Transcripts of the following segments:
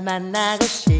만나고 싶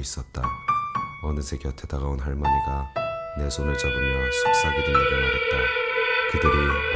있었다. 어느새 곁에 다가온 할머니가 내 손을 잡으며 속삭이듯 내게 말했다. 그들이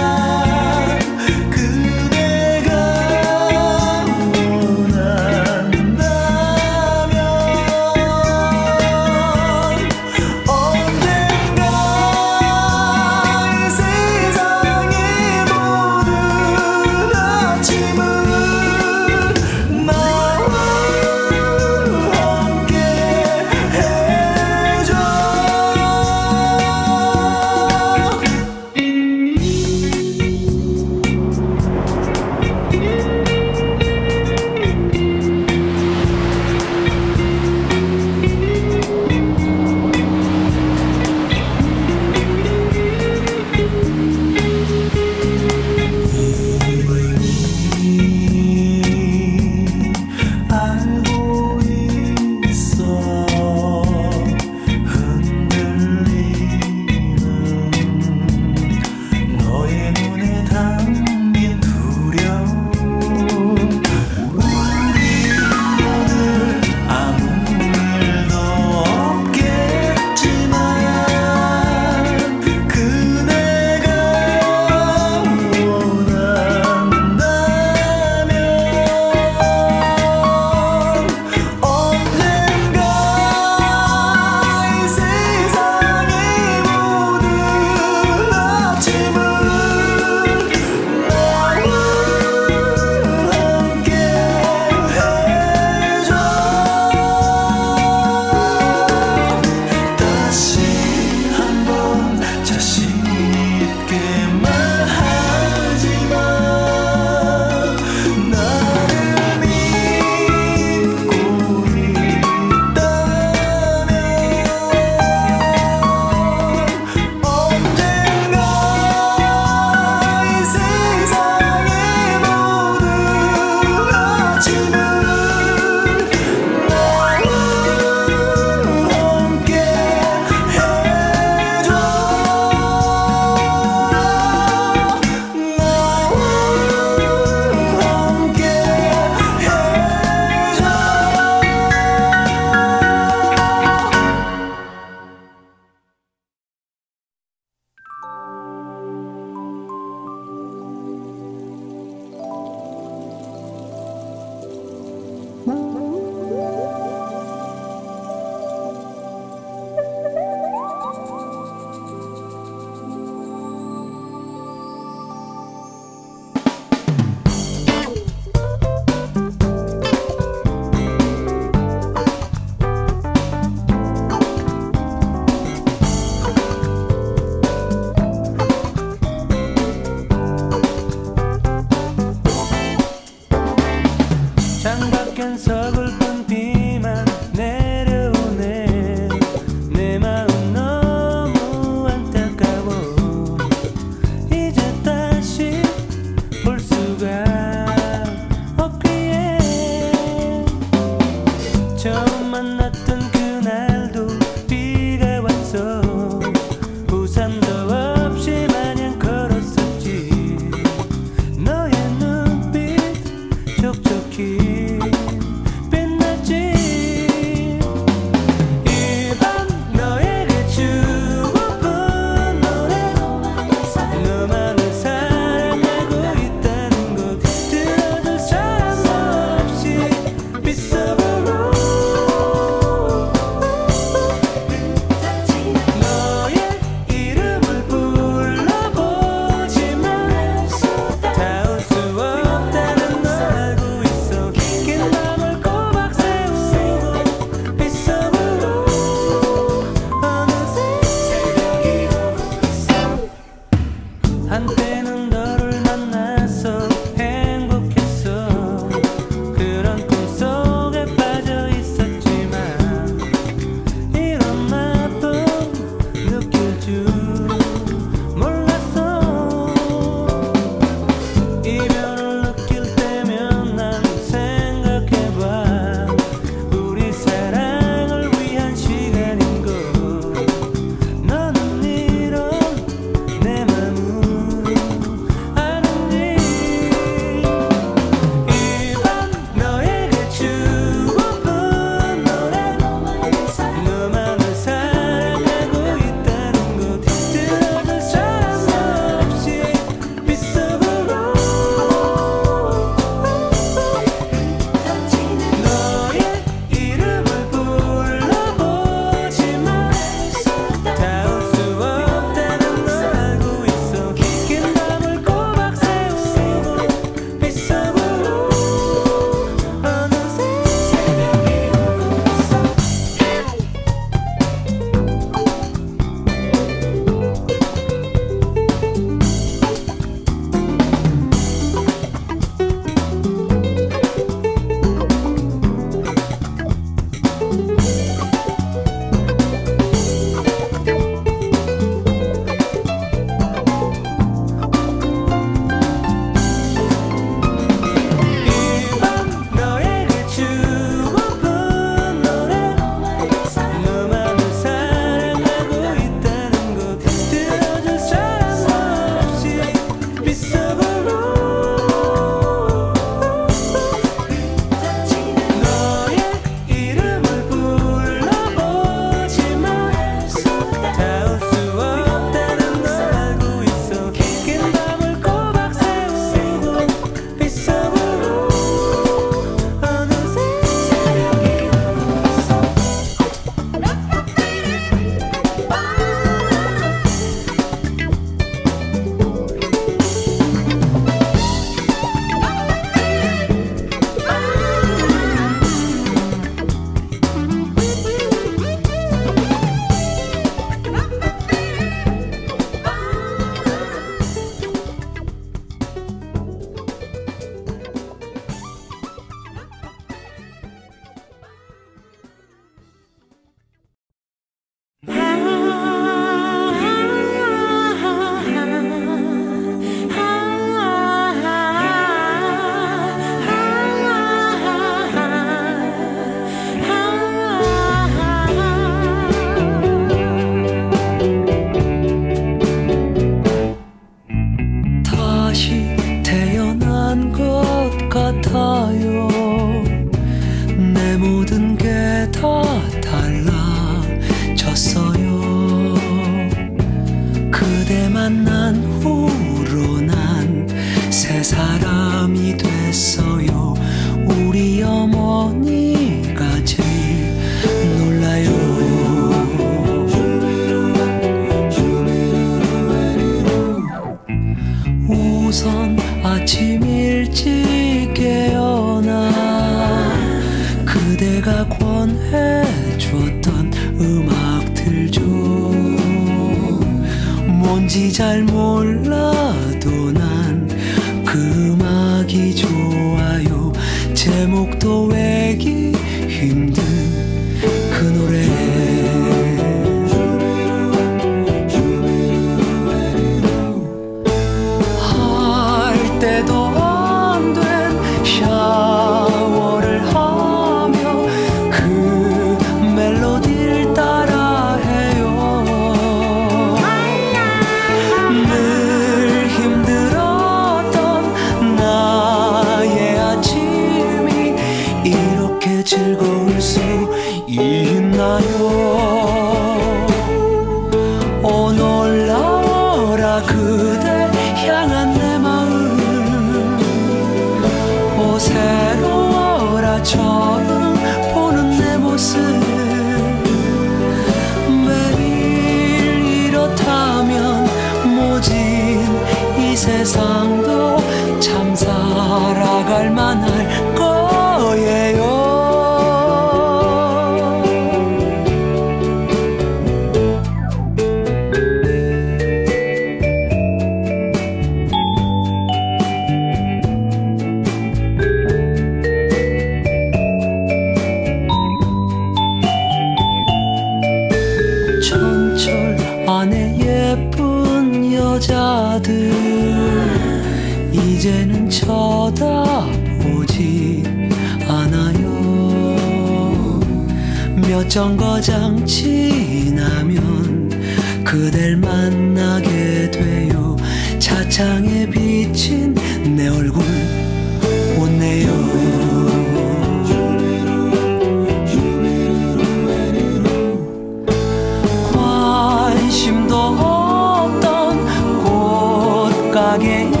관심도 없던 꽃가게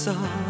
So.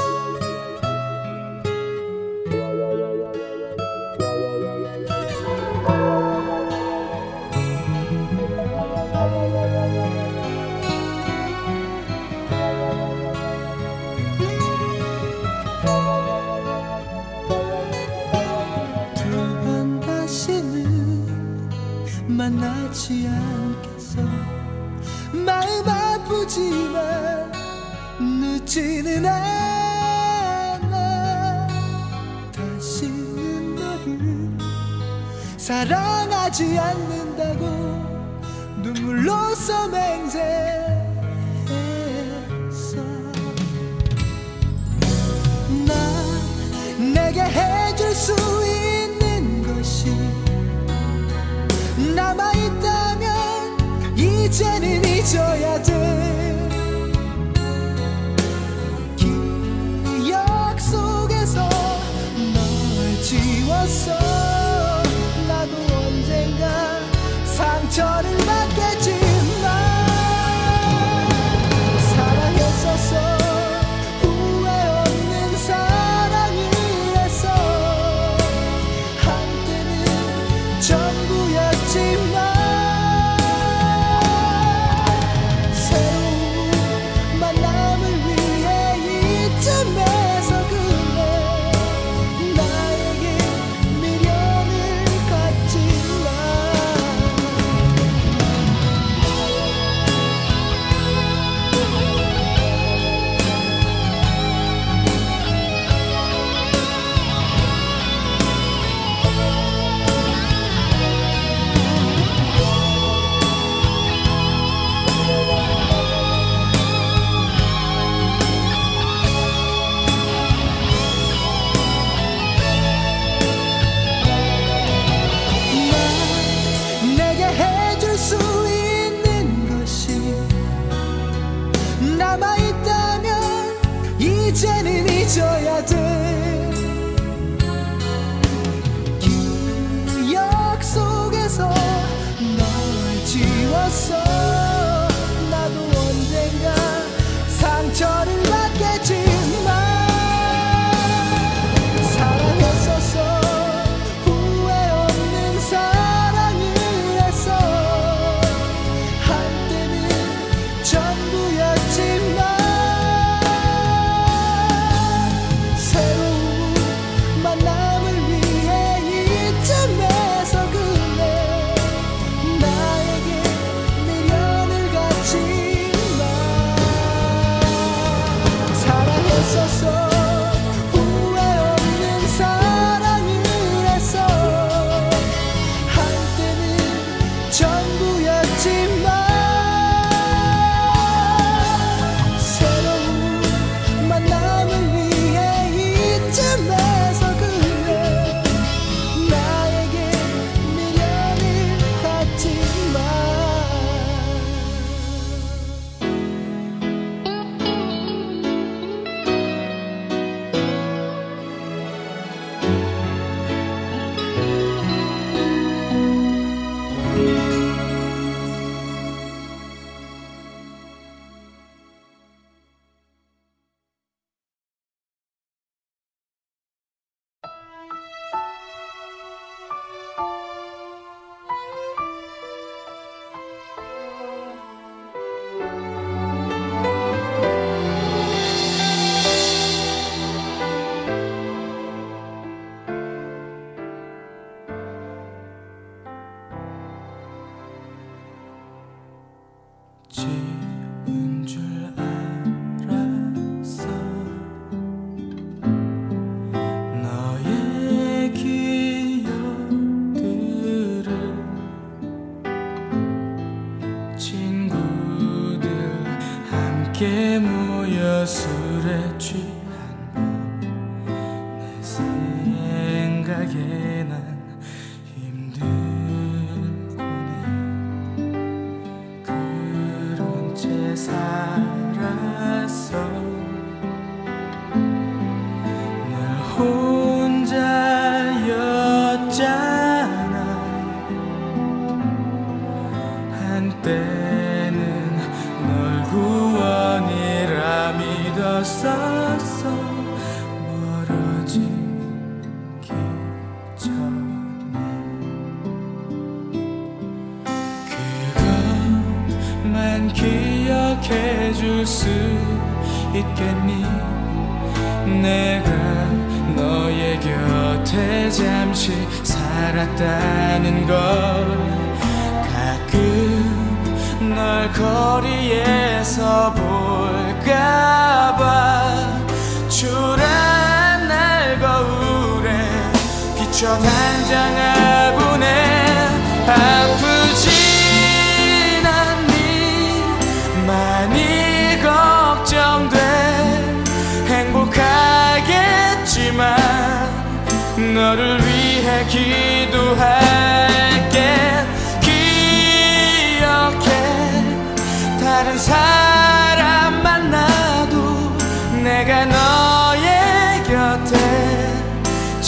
지는 않아. 다시는 너를 사랑하지 않는다고 눈물로써 맹세했어. 나 내게 해줄 수 있는 것이 남아있다면 이제는 잊어야 돼.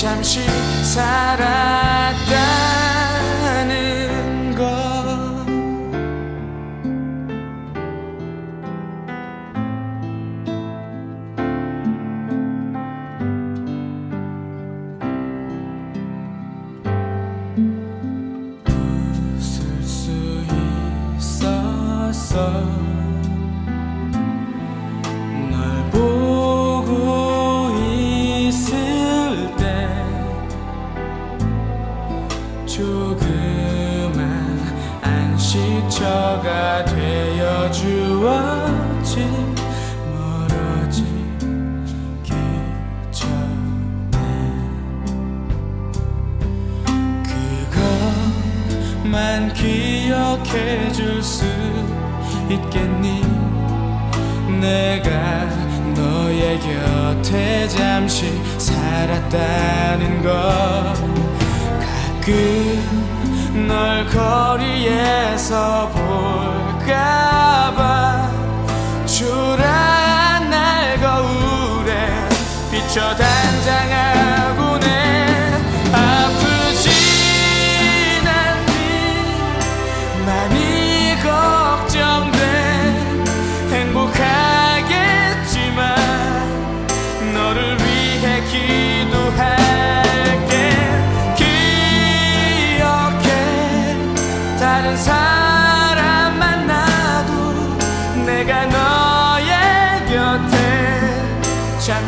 잠시 살았다. 해 줄 수 있겠니? 내가 너의 곁에 잠시 살았다는 것. 가끔 널 거리에서 볼까봐 주란 날 거울에 비춰 단장한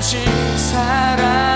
주신 사랑.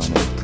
planet.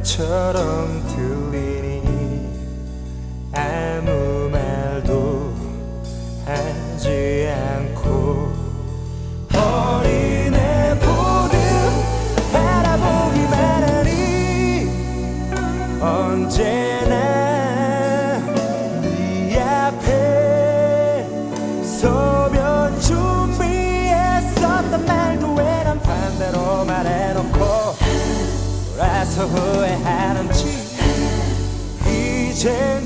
농담처럼 이